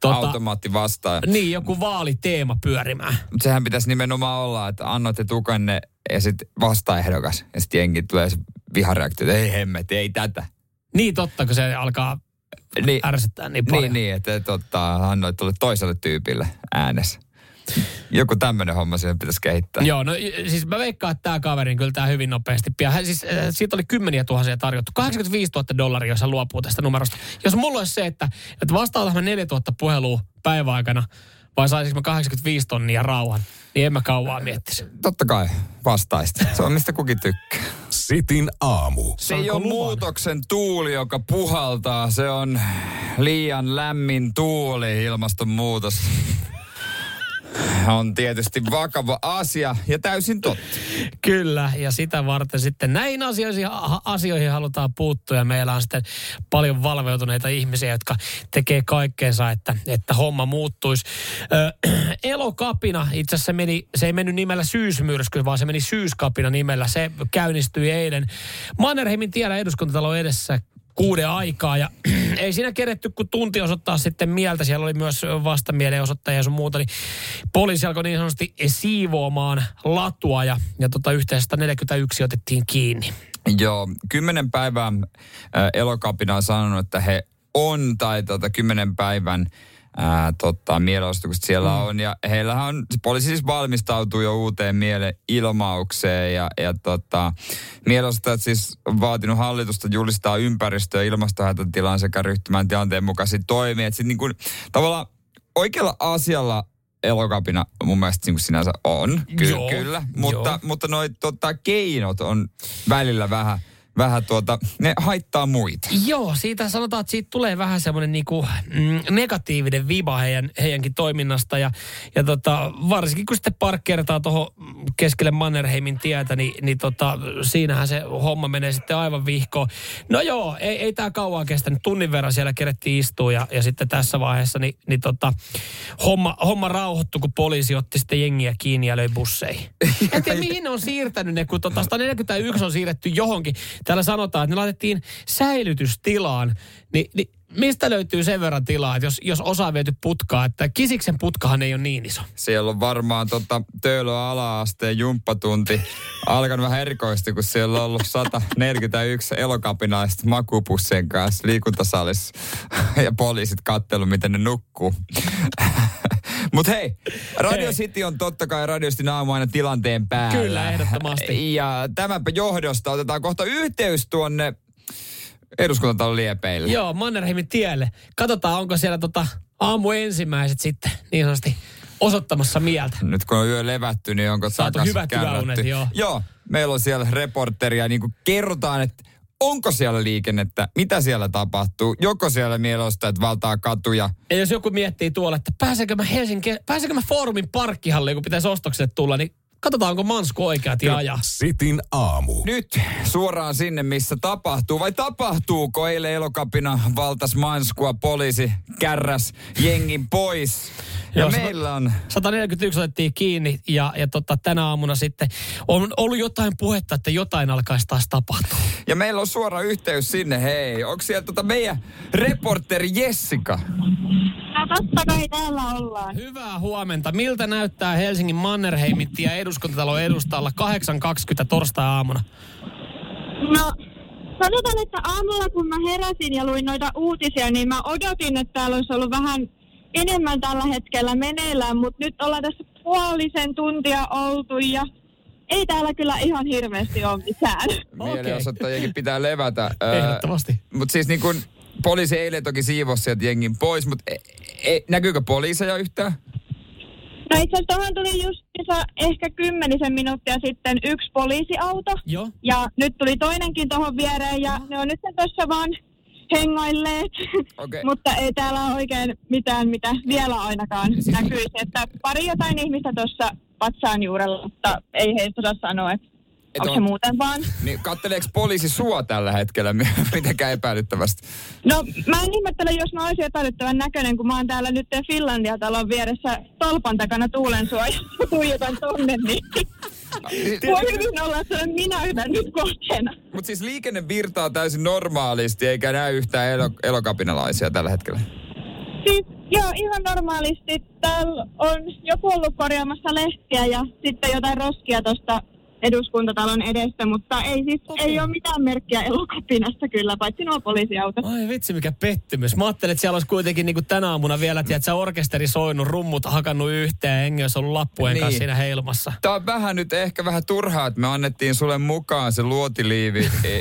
tota, Automaatti vastaa. niin, joku vaaliteema pyörimään. Mutta sehän pitäisi nimenomaan olla, että annoitte tukenne ja sitten vastaehdokas. Ja sitten jengi tulee se vihareaktio, että ei hemmet, ei tätä. Niin totta, kun se alkaa Niin, ärsyttää niin paljon. niin, niin että tota, annoit tuolle toiselle tyypille äänessä. Joku tämmöinen homma siihen pitäisi kehittää. Joo, no siis mä veikkaan, että tämä kaveri kyllä tämä hyvin nopeasti pian. Hän Siis, äh, siitä oli kymmeniä tuhansia tarjottu. 85 000 dollaria, jos hän luopuu tästä numerosta. Jos mulla olisi se, että, että vastaanotan mä 4 000 puhelua päiväaikana, vai saisinko mä 85 tonnia rauhan, niin en mä kauaa miettisi. Totta kai vastaista. Se on mistä kukin tykkää. Sitin aamu. Se ei ole muutoksen tuuli, joka puhaltaa. Se on liian lämmin tuuli, ilmastonmuutos. On tietysti vakava asia ja täysin totta. Kyllä, ja sitä varten sitten näihin asioihin, asioihin halutaan puuttua. Ja meillä on sitten paljon valveutuneita ihmisiä, jotka tekee kaikkeensa, että, että homma muuttuisi. Ö, elokapina, itse asiassa meni, se ei mennyt nimellä syysmyrsky, vaan se meni syyskapina nimellä. Se käynnistyi eilen Mannerheimin tiellä eduskuntatalon edessä kuuden aikaa ja ei siinä keretty kuin tunti osoittaa sitten mieltä. Siellä oli myös vastamielenosoittajia ja sun muuta. Niin poliisi alkoi niin sanotusti siivoamaan latua ja, ja tota, yhteensä 41 otettiin kiinni. Joo, kymmenen päivää äh, elokapina on sanonut, että he on, tai tota, kymmenen päivän ää, tota, mielenosoitukset siellä mm. on. Ja heillähän on, poliisi siis valmistautuu jo uuteen mielenilmaukseen. Ja, ja tota, mielenosoittajat siis vaatinut hallitusta julistaa ympäristö- ja ilmastohätätilan sekä ryhtymään tilanteen mukaisiin toimiin. Että niin kuin, tavallaan oikealla asialla elokapina mun mielestä niin kuin sinänsä on, ky- Joo, kyllä. Mutta, joo. mutta noi tota, keinot on välillä vähän, vähän tuota, ne haittaa muita. Joo, siitä sanotaan, että siitä tulee vähän semmoinen niinku, mm, negatiivinen viba heidän, heidänkin toiminnasta. Ja, ja tota, varsinkin kun sitten parkkeerataan tuohon keskelle Mannerheimin tietä, niin, niin tota, siinähän se homma menee sitten aivan vihkoon. No joo, ei, ei tämä kauan kestänyt. Tunnin verran siellä kerettiin istua ja, ja sitten tässä vaiheessa niin, niin tota, homma, homma rauhoittui, kun poliisi otti sitten jengiä kiinni ja löi busseihin. En tiedä, mihin on siirtänyt ne, kun tota 141 on siirretty johonkin. Täällä sanotaan, että ne laitettiin säilytystilaan. Ni, niin mistä löytyy sen verran tilaa, jos, jos osaa viety putkaa, että kisiksen putkahan ei ole niin iso. Siellä on varmaan tota, Töölö ala-asteen jumppatunti alkanut vähän erikoisesti, kun siellä on ollut 141 elokapinaista makupussien kanssa liikuntasalissa ja poliisit kattelu, miten ne nukkuu. Mutta hei, Radio Hei. City on totta kai Radio aamu aina tilanteen päällä. Kyllä, ehdottomasti. Ja tämänpä johdosta otetaan kohta yhteys tuonne eduskuntatalon liepeille. Joo, Mannerheimin tielle. Katsotaan, onko siellä tota aamu ensimmäiset sitten niin sanotusti osoittamassa mieltä. Nyt kun on yö levätty, niin onko Saatu hyvät yöunet, joo. Joo, meillä on siellä reporteria, niin kuin kerrotaan, että onko siellä liikennettä, mitä siellä tapahtuu, joko siellä mielostajat valtaa katuja. Ja jos joku miettii tuolla, että pääsenkö mä Helsingin, pääsenkö mä Foorumin parkkihalliin, kun pitäisi ostokselle tulla, niin katsotaan, onko Mansku oikea tie ajaa. Sitin aamu. Nyt suoraan sinne, missä tapahtuu, vai tapahtuuko eilen elokapina valtas Manskua, poliisi kärräs jengin pois. Ja meillä on 141 otettiin kiinni ja, ja tota, tänä aamuna sitten on ollut jotain puhetta, että jotain alkaisi taas tapahtua. Ja meillä on suora yhteys sinne, hei. Onko siellä tota meidän reporteri Jessica? No totta kai täällä ollaan. Hyvää huomenta. Miltä näyttää Helsingin Mannerheimin tie eduskuntatalon edustalla 8.20 torstai-aamuna? No sanotaan, että aamulla kun mä heräsin ja luin noita uutisia, niin mä odotin, että täällä olisi ollut vähän enemmän tällä hetkellä meneillään, mutta nyt ollaan tässä puolisen tuntia oltu ja ei täällä kyllä ihan hirveästi ole mitään. Mielenosoittajienkin pitää levätä. Ehdottomasti. Mutta siis niin kun poliisi eilen toki siivosi sieltä jengin pois, mutta e, e, näkyykö poliiseja yhtään? No itse asiassa tuohon tuli just ehkä kymmenisen minuuttia sitten yksi poliisiauto. Joo. Ja nyt tuli toinenkin tuohon viereen ja ne on nyt tuossa vaan hengoilleet. Okei. Mutta ei täällä ole oikein mitään, mitä vielä ainakaan näkyisi. Että pari jotain ihmistä tuossa patsaan juurella, mutta ei heistä osaa sanoa, että Et onko on- se muuten vaan. Niin katteleeko poliisi sua tällä hetkellä mitenkään epäilyttävästi? No mä en ihmettele, jos mä olisin epäilyttävän näköinen, kun mä oon täällä nyt Finlandia talon vieressä tolpan takana tuulen suojassa tuijotan tonne, niin voi hyvin olla, että olen minä nyt kohteena. Mutta siis liikenne virtaa täysin normaalisti, eikä näy yhtään elo, elokapinalaisia tällä hetkellä. Siis joo, ihan normaalisti. Täällä on joku ollut korjaamassa lehtiä ja sitten jotain roskia tuosta eduskuntatalon edestä, mutta ei siis Okei. ei ole mitään merkkiä elokapinasta kyllä, paitsi nuo poliisiautot. Ai vitsi, mikä pettymys. Mä ajattelin, että siellä olisi kuitenkin niin kuin tänä aamuna vielä, tiedät, sä orkesteri soinut, rummut hakannut yhteen ja hengi olisi ollut lappujen Niin. kanssa siinä heilmassa. Tää on vähän nyt ehkä vähän turhaa, että me annettiin sulle mukaan se luotiliivi e-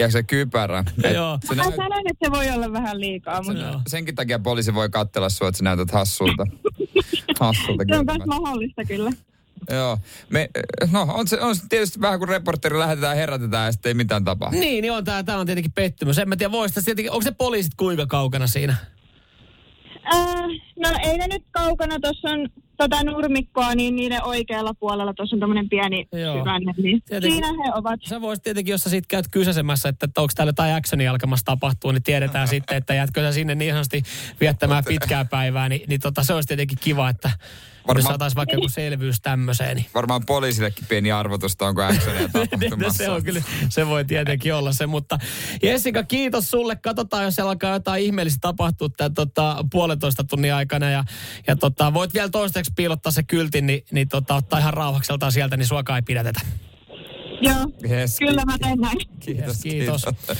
ja se kypärä. Et Joo. se Mä näyt, sanoin, että se voi olla vähän liikaa, mutta Joo. senkin takia poliisi voi katsella sua, että sä näytät hassulta. hassulta se on myös mahdollista kyllä. Joo. Me, no on se, on se tietysti vähän kuin reporteri lähetetään, herätetään ja sitten ei mitään tapahdu. Niin, niin on, tää, tää on tietenkin pettymys. En mä tiedä, voisi tässä tietenkin, onko se poliisit kuinka kaukana siinä? Äh, no ei ne nyt kaukana, tuossa on tota nurmikkoa, niin niiden oikealla puolella tuossa on tämmöinen pieni Joo. syvänne, niin Tietenkin. siinä he ovat. Sä voisit tietenkin, jos sä sit käyt kysäsemässä, että, että onko täällä jotain actionia alkamassa tapahtua, niin tiedetään sitten, että jätkö sä sinne niin sanotusti viettämään pitkää päivää, niin, niin tota, se olisi tietenkin kiva, että Varmaan- jos saataisiin vaikka joku selvyys tämmöiseen, niin Varmaan poliisillekin pieni arvotusta, onko actionia No tapahtumassa. se on kyllä, se voi tietenkin olla se, mutta Jessica, kiitos sulle. Katsotaan, jos siellä alkaa jotain ihmeellistä tapahtua tämän tota, puolentoista tunnin aikana ja, ja tota, voit vielä toistaiseksi piilottaa se kyltin, niin, niin tota, ottaa ihan rauhakseltaan sieltä, niin suokaa ei pidätetä. Joo, Yes, kyllä mä teen näin. Kiitos, Kiitos. kiitos.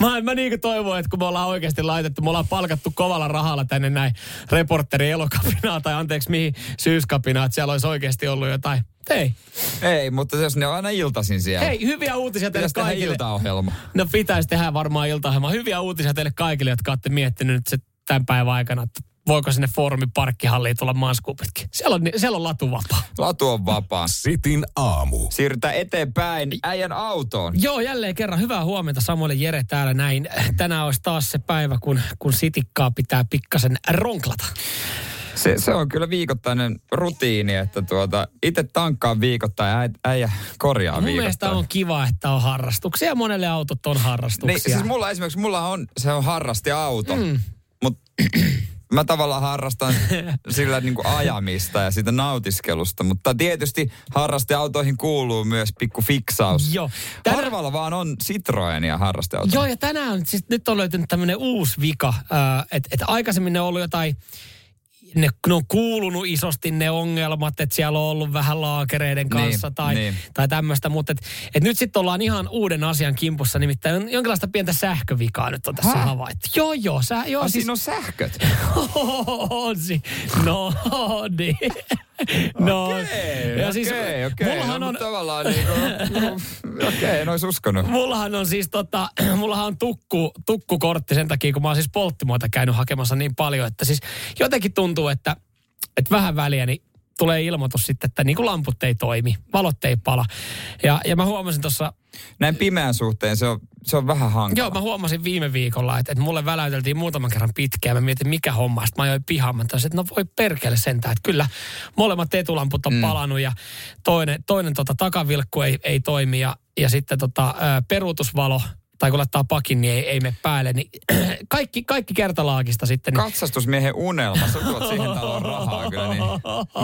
Mä, mä niin toivon, että kun me ollaan oikeasti laitettu, me ollaan palkattu kovalla rahalla tänne näin reporteri elokapinaa tai anteeksi mihin syyskapinaa, että siellä olisi oikeasti ollut jotain. Hei, Ei, mutta jos ne on aina iltaisin siellä. hei, hyviä uutisia teille Pitäisi kaikille. iltaohjelma. No pitäisi tehdä varmaan iltaohjelma. Hyviä uutisia teille kaikille, jotka olette miettinyt nyt se tämän päivän aikana, että voiko sinne foorumin parkkihalliin tulla manskuupitkin. Siellä on, siellä on latu vapaa. Latu on vapaa. Sitin aamu. Siirrytään eteenpäin äijän autoon. Joo, jälleen kerran hyvää huomenta Samuel Jere täällä näin. Tänään olisi taas se päivä, kun, kun sitikkaa pitää pikkasen ronklata. Se, se on kyllä viikoittainen rutiini, että tuota, itse tankkaan viikoittain, äi, äijä korjaa Mun mielestä on kiva, että on harrastuksia ja monelle autot on harrastuksia. Niin, siis mulla esimerkiksi, mulla on, se on harrasti auto, mm. mutta mä tavallaan harrastan sillä niin kuin ajamista ja sitä nautiskelusta, mutta tietysti harrasteautoihin kuuluu myös pikku fiksaus. Joo. Tänä... Harvalla vaan on Citroenia harrasteautoja. Joo, ja tänään siis nyt on löytynyt tämmöinen uusi vika, että et aikaisemmin ne on ollut jotain ne, ne on kuulunut isosti ne ongelmat, että siellä on ollut vähän laakereiden Niin, kanssa tai, niin. tai tämmöistä, mutta et, et nyt sitten ollaan ihan uuden asian kimpussa, nimittäin jonkinlaista pientä sähkövikaa nyt on tässä havaittu. Joo, joo, sä, joo Ah, siis, siinä on sähköt. on si- No niin. No, Okei, ja siis okei, okei. mullahan no, on, tavallaan niin kuin, okei, en olisi uskonut. Mullahan on siis tota, mullahan on tukku, tukkukortti sen takia, kun mä oon siis polttimoita käynyt hakemassa niin paljon, että siis jotenkin tuntuu, että, että vähän väliä, niin tulee ilmoitus sitten, että niin kuin lamput ei toimi, valot ei pala. Ja, ja mä huomasin tuossa, Näin pimeän suhteen se on, se on vähän hankala. joo mä huomasin viime viikolla, että, että mulle väläyteltiin muutaman kerran pitkään. Mä mietin, mikä homma. Sitten mä ajoin pihaan. Mä tajusin, että no voi perkele sentään. Että kyllä molemmat etulamput on mm. palannut ja toinen, toinen tota, takavilkku ei, ei toimi. Ja, ja sitten tota, peruutusvalo tai kun laittaa pakin, niin ei, ei mene päälle. Niin kaikki, kaikki kertalaakista sitten. Niin, Katsastusmiehen unelma. Sä tuot siihen taloon rahaa kyllä niin,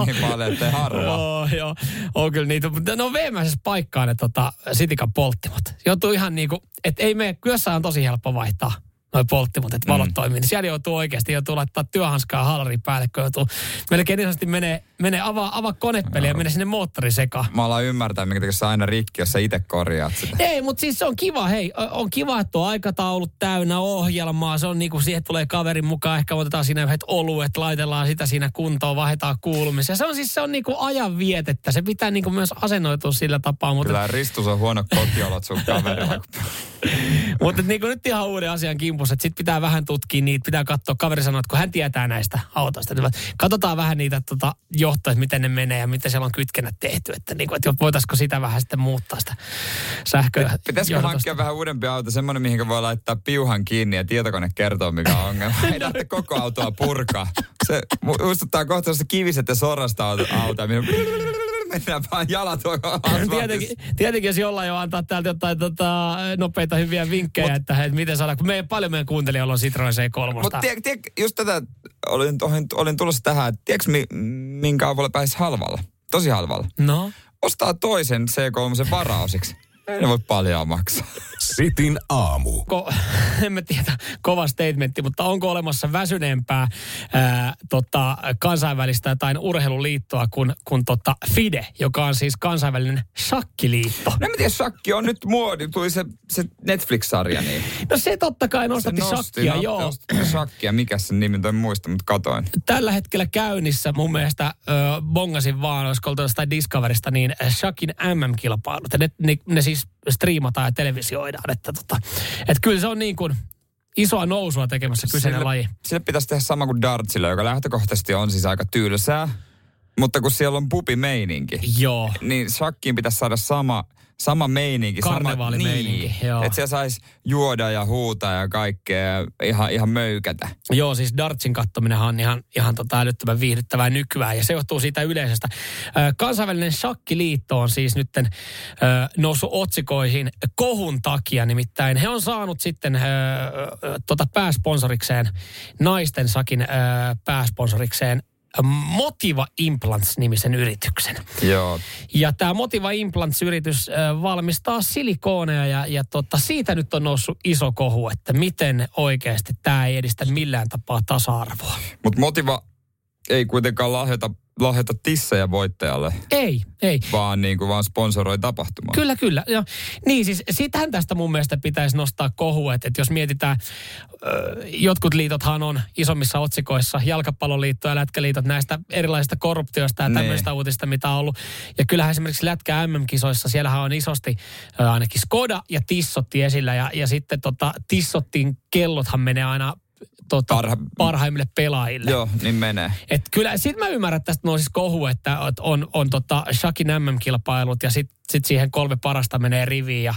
niin paljon, ettei harva. Joo, joo. On kyllä niitä. Mutta ne on veemäisessä paikkaan ne tota, Sitikan polttimot. Joutuu ihan niinku, että ei me, kyössä on tosi helppo vaihtaa noin polttimot, että valot mm. toimii. Niin siellä joutuu oikeasti, joutuu laittaa työhanskaa halari päälle, kun joutuu melkein niin menee, menee avaa, avaa konepeli ja menee sinne moottori sekaan. Mä alan ymmärtää, minkä takia aina rikki, jos sä itse korjaat sitä. Ei, mutta siis se on kiva, hei, on kiva, että on aikataulut täynnä ohjelmaa, se on niinku, siihen tulee kaverin mukaan, ehkä otetaan siinä yhdet oluet, laitellaan sitä siinä kuntoon, vaihdetaan kuulumisia. Se on siis, se on niinku ajan vietettä, se pitää niinku myös asennoitua sillä tapaa, mutta, Kyllä Ristus on huono kotiolot sun kaverilla. mutta niinku nyt ihan uuden asian kimpussa, että sit pitää vähän tutkia niitä, pitää katsoa, kaveri sanoo, että kun hän tietää näistä autoista, niin katsotaan vähän niitä tota, johtoja, että miten ne menee ja miten siellä on kytkennät tehty, että, niinku, että voitaisiko sitä vähän sitten muuttaa sitä sähköä. Pitäisikö hankkia vähän uudempi auto, semmoinen, mihin voi laittaa piuhan kiinni ja tietokone kertoo, mikä on ongelma. Ei tarvitse koko autoa purkaa. Se mu- muistuttaa kohta sellaista kiviset ja sorasta auto- autoa, mennään vaan jalat. Tietenkin, tietenkin, jos jollain jo antaa täältä jotain tota, nopeita hyviä vinkkejä, Mut, että, että miten saadaan, kun meidän, paljon meidän kuuntelijoilla on Citroen C3. Mutta tiedä, just tätä, olin, olin, olin tulossa tähän, että tiedätkö mi, minkä avulla pääsisi halvalla? Tosi halvalla. No, Ostaa toisen C3 varaosiksi. Ei ne voi paljon maksaa. Sitin aamu. ko, en mä tiedä, kova statementti, mutta onko olemassa väsyneempää ää, tota, kansainvälistä tai urheiluliittoa kuin, kuin tota FIDE, joka on siis kansainvälinen shakkiliitto. No en mä tiedä, shakki on nyt muodi. Tuli se, se Netflix-sarja niin. No se totta kai nostatti shakkia, nosti, joo. nosti shakkia. Mikä sen nimi, en muista, mutta katoin. tällä hetkellä käynnissä mun mielestä ö, bongasin vaan, olisiko oltu jostain Discoverista, niin Shakin MM-kilpailut. Ne, ne, ne siis striimataan ja televisioidaan. Että tota, et kyllä se on niin kuin isoa nousua tekemässä kyseinen Sille- laji. Sille pitäisi tehdä sama kuin dartsille, joka lähtökohtaisesti on siis aika tylsää. Mutta kun siellä on pupi-meininki, Joo. niin shakkiin pitäisi saada sama, sama meininki. sama- Karnevaalimeininki, niin, joo. Että siellä saisi juoda ja huutaa ja kaikkea ja ihan, ihan möykätä. Joo, siis dartsin kattominenhan on ihan, ihan tota älyttömän viihdyttävää nykyään ja se johtuu siitä yleisestä. Kansainvälinen shakkiliitto on siis nyt noussut otsikoihin kohun takia, nimittäin he on saanut sitten tota pääsponsorikseen, naisten sakin pääsponsorikseen Motiva Implants-nimisen yrityksen. Joo. Ja tämä Motiva Implants-yritys valmistaa silikooneja ja, ja tota, siitä nyt on noussut iso kohu, että miten oikeasti tämä ei edistä millään tapaa tasa-arvoa. Mutta Motiva ei kuitenkaan lahjoita, lahjoita tissejä voittajalle, Ei, ei. vaan, niin kuin, vaan sponsoroi tapahtumaa. Kyllä, kyllä. Ja, niin siis sitähän tästä mun mielestä pitäisi nostaa kohu, että, että jos mietitään, ö, jotkut liitothan on isommissa otsikoissa, jalkapalloliitto ja lätkäliitot näistä erilaisista korruptioista ja Niin. tämmöistä uutista, mitä on ollut. Ja kyllähän esimerkiksi lätkä MM-kisoissa, siellähän on isosti ö, ainakin Skoda ja Tissotti esillä ja, ja sitten tota, Tissottin kellothan menee aina tota, Parha- parhaimmille pelaajille. Joo, niin menee. Et kyllä, sit mä ymmärrän, että tästä nousis kohu, että et on, on tota Shakin MM-kilpailut ja sit, sit siihen kolme parasta menee riviin ja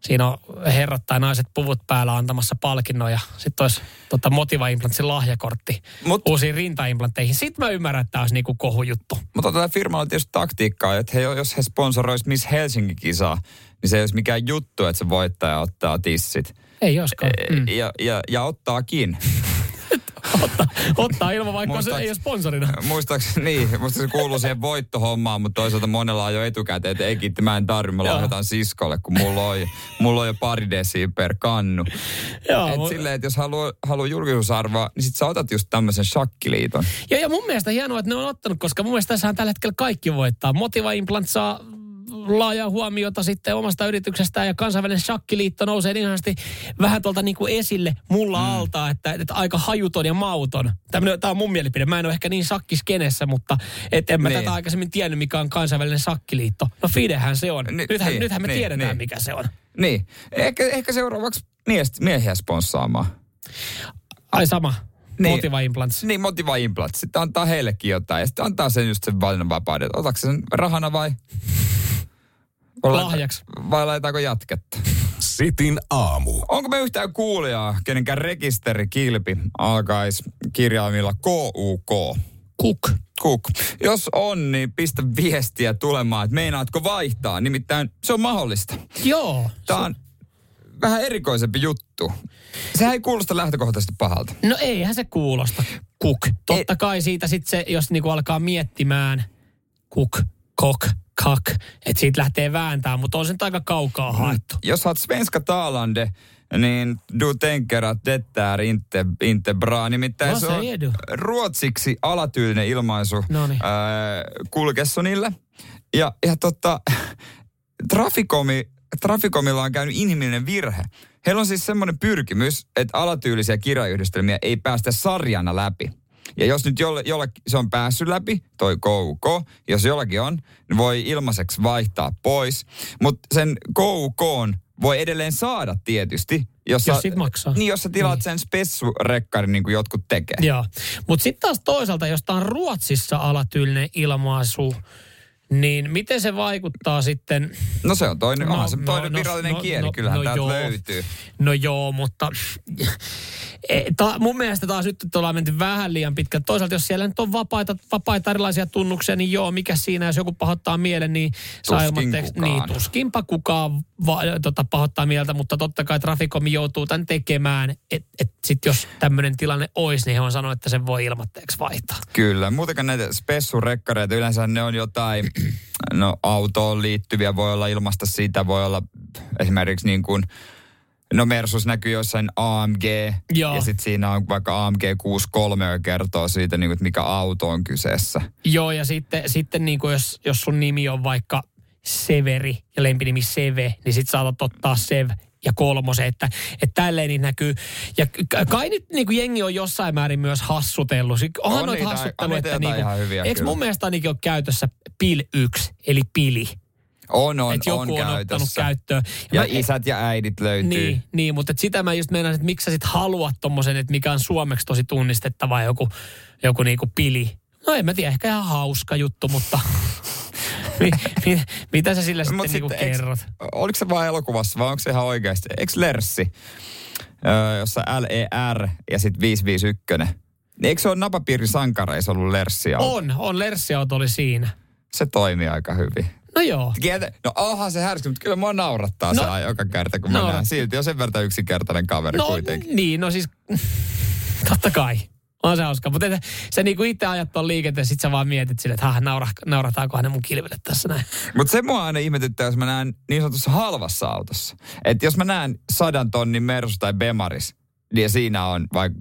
siinä on herrat tai naiset puvut päällä antamassa palkinnon ja sitten olisi tota Motiva Implantsin lahjakortti Mut- uusiin rintaimplanteihin. Sitten mä ymmärrän, että tämä olisi niinku kohujuttu. Mutta tällä firmalla on tietysti taktiikkaa, että he, jos he sponsoroisivat Miss Helsinki-kisaa, niin se ei olisi mikään juttu, että se voittaja ottaa tissit. Ei joskaan. Mm. Ja, ja, ja ottaakin. ottaa, ottaa ilman, vaikka se Muistaaks- ei ole sponsorina. Muistaakseni, niin, musta se kuuluu siihen voittohommaan, mutta toisaalta monella on jo etukäteen, että ei kiitti, mä en tarvi, mä Joo. lahjoitan siskolle, kun mulla on, jo- mulla on jo pari desiä per kannu. Joo, Et mu- silleen, että jos haluaa, haluaa julkisuusarvoa, niin sit sä otat just tämmöisen shakkiliiton. Ja, ja mun mielestä hienoa, että ne on ottanut, koska mun mielestä tässähän tällä hetkellä kaikki voittaa. Motiva Implant saa laajaa huomiota sitten omasta yrityksestään ja kansainvälinen shakkiliitto nousee niin sanotusti vähän tuolta niin kuin esille mulla mm. alta, että, että aika hajuton ja mauton. Tämä on mun mielipide. Mä en ole ehkä niin shakkiskenessä, mutta et en mä Niin. tätä aikaisemmin tiennyt, mikä on kansainvälinen shakkiliitto. No Fidehän se on. Ni- nythän, niin, nythän me niin, tiedetään, niin. mikä se on. Niin, ehkä, ehkä seuraavaksi miehiä sponssaamaan. Ai sama. Niin. Motiva Implants. Niin, Motiva Implant. Sitten antaa heillekin jotain ja sitten antaa sen just sen valinnanvapauden. Otatko sen rahana vai? Lahjaksi. Vai laitaako jatketta? Sitin aamu. Onko me yhtään kuulijaa, kenenkään rekisterikilpi alkaisi kirjaimilla KUK? Kuk. Kuk. Jos on, niin pistä viestiä tulemaan, että meinaatko vaihtaa. Nimittäin se on mahdollista. Joo. Tämä on vähän erikoisempi juttu. Sehän ei kuulosta lähtökohtaisesti pahalta. No eihän se kuulosta. Kuk. Totta kai siitä sitten se, jos niinku alkaa miettimään kuk, kok, kak, että siitä lähtee vääntämään, mutta on se nyt aika kaukaa haettu. Jos oot svenska talande, niin du tänker att detta är inte, inte bra. Nimittäin se on ruotsiksi alatyylinen ilmaisu Noniin. äh, kulkessonille. Ja, ja tota, Trafikomi, Trafikomilla on käynyt inhimillinen virhe. Heillä on siis semmoinen pyrkimys, että alatyylisiä kirjayhdistelmiä ei päästä sarjana läpi. Ja jos nyt jolle, jolle se on päässyt läpi, toi KUK, jos jollakin on, niin voi ilmaiseksi vaihtaa pois. Mutta sen KUK voi edelleen saada tietysti. Jos, Jos sä- maksaa. Niin, jos sä tilaat Niin. sen spessurekkarin niin kuin jotkut tekee. Joo. Mutta sitten taas toisaalta, jos tämä on Ruotsissa alatyylinen ilmaisu, niin miten se vaikuttaa sitten... No se on toinen, No, onhan se no, toinen no, virallinen no, kieli, no, kyllähän no täältä joo. löytyy. No joo, mutta e, ta, mun mielestä taas nyt ollaan menty vähän liian pitkä. Toisaalta jos siellä nyt on vapaita, vapaita erilaisia tunnuksia, niin joo, mikä siinä, jos joku pahoittaa mielen, niin saa Tuskin kukaan. Niin, tuskinpa kukaan va, tota, pahoittaa mieltä, mutta totta kai Traficomi joutuu tämän tekemään. Että et sit jos tämmöinen tilanne olisi, niin he on sanonut, että sen voi ilmatteeksi vaihtaa. Kyllä, muutenkaan näitä spessurekkareita, yleensä ne on jotain, no autoon liittyviä, voi olla ilmasta siitä, voi olla esimerkiksi niin kuin, no Mersus näkyy jossain AMG, Joo. ja sitten siinä on vaikka AMG 63, joka kertoo siitä, niin kuin, mikä auto on kyseessä. Joo, ja sitten, sitten niin kuin jos, jos sun nimi on vaikka Severi ja lempinimi Seve, niin sit saatat ottaa Sev ja kolmosen, että, että tälleen niin näkyy. Ja kai nyt niin kuin jengi on jossain määrin myös hassutellut. Onhan On noita niitä- niitä että niin ihan hyviä, eikö kyllä. mun mielestä ainakin ole käytössä PIL 1, eli pili. On, on, että joku on, on, ottanut käytössä. käyttöön. Ja mä- isät ja äidit löytyy. Niin, niin, mutta et sitä mä just meinaan, että miksi sä sit haluat tommosen, että mikä on suomeksi tosi tunnistettava joku, joku niinku pili. No en mä tiedä, ehkä ihan hauska juttu, mutta mi, mi, mitä sä sillä sitten niinku sitten eiks- kerrot? Oliko se vain elokuvassa vai onko se ihan oikeasti? Eikö Lerssi, öö, jossa L-E-R ja sitten 551? Niin eikö se ole napapiirin sankareissa ollut Lerssi On, on Lerssiauto oli siinä. Se toimii aika hyvin. No joo. Kieltä, no onhan se härsky, mutta kyllä mua naurattaa No. se joka kerta, kun mä Naurat- näen. Silti on sen verran yksinkertainen kaveri No kuitenkin. niin, no siis totta kai. On se hauska. Mutta et, sä niinku itse ajat tuon liikenteen, sit sä vaan mietit sille, että "Hah, naura, naurataanko hänen mun kilville tässä näin. Mutta se mua aina ihmetyttää, jos mä näen niin sanotussa halvassa autossa. Että jos mä näen sadan tonnin Mersu tai Bemaris, niin siinä on vaikka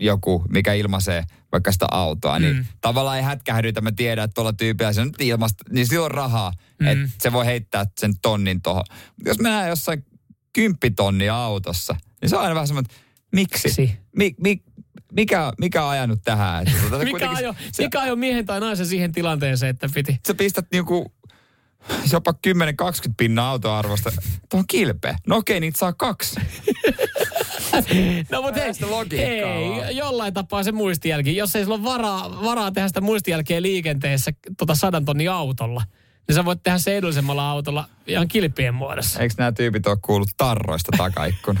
joku, mikä ilmaisee vaikka sitä autoa, niin Mm. tavallaan ei hätkähdytä. Mä tiedän, että tuolla tyypillä se on nyt ilmasta, niin sillä on rahaa, Mm. että se voi heittää sen tonnin tohon. Jos mä näen jossain kymppitonnia autossa, niin se on aina vähän semmoinen, että miksi? Miksi? Mi, mi, mikä, mikä on ajanut tähän? Että tota, Mikä kuitenkin ajo, se- mikä ajo miehen tai naisen siihen tilanteeseen, että piti? sä pistät niinku jopa 10-20 pinnan autoarvosta tuohon kilpeen. No okei, niitä saa kaksi. No mutta hei, sitä logiikkaa vaan. ei, jollain tapaa se muistijälki. Jos ei sulla ole varaa, varaa tehdä sitä muistijälkeä liikenteessä tota sadan tonnin autolla, niin sä voit tehdä se edullisemmalla autolla ihan kilpien muodossa. Eikö nämä tyypit ole kuullut tarroista takaikkuna?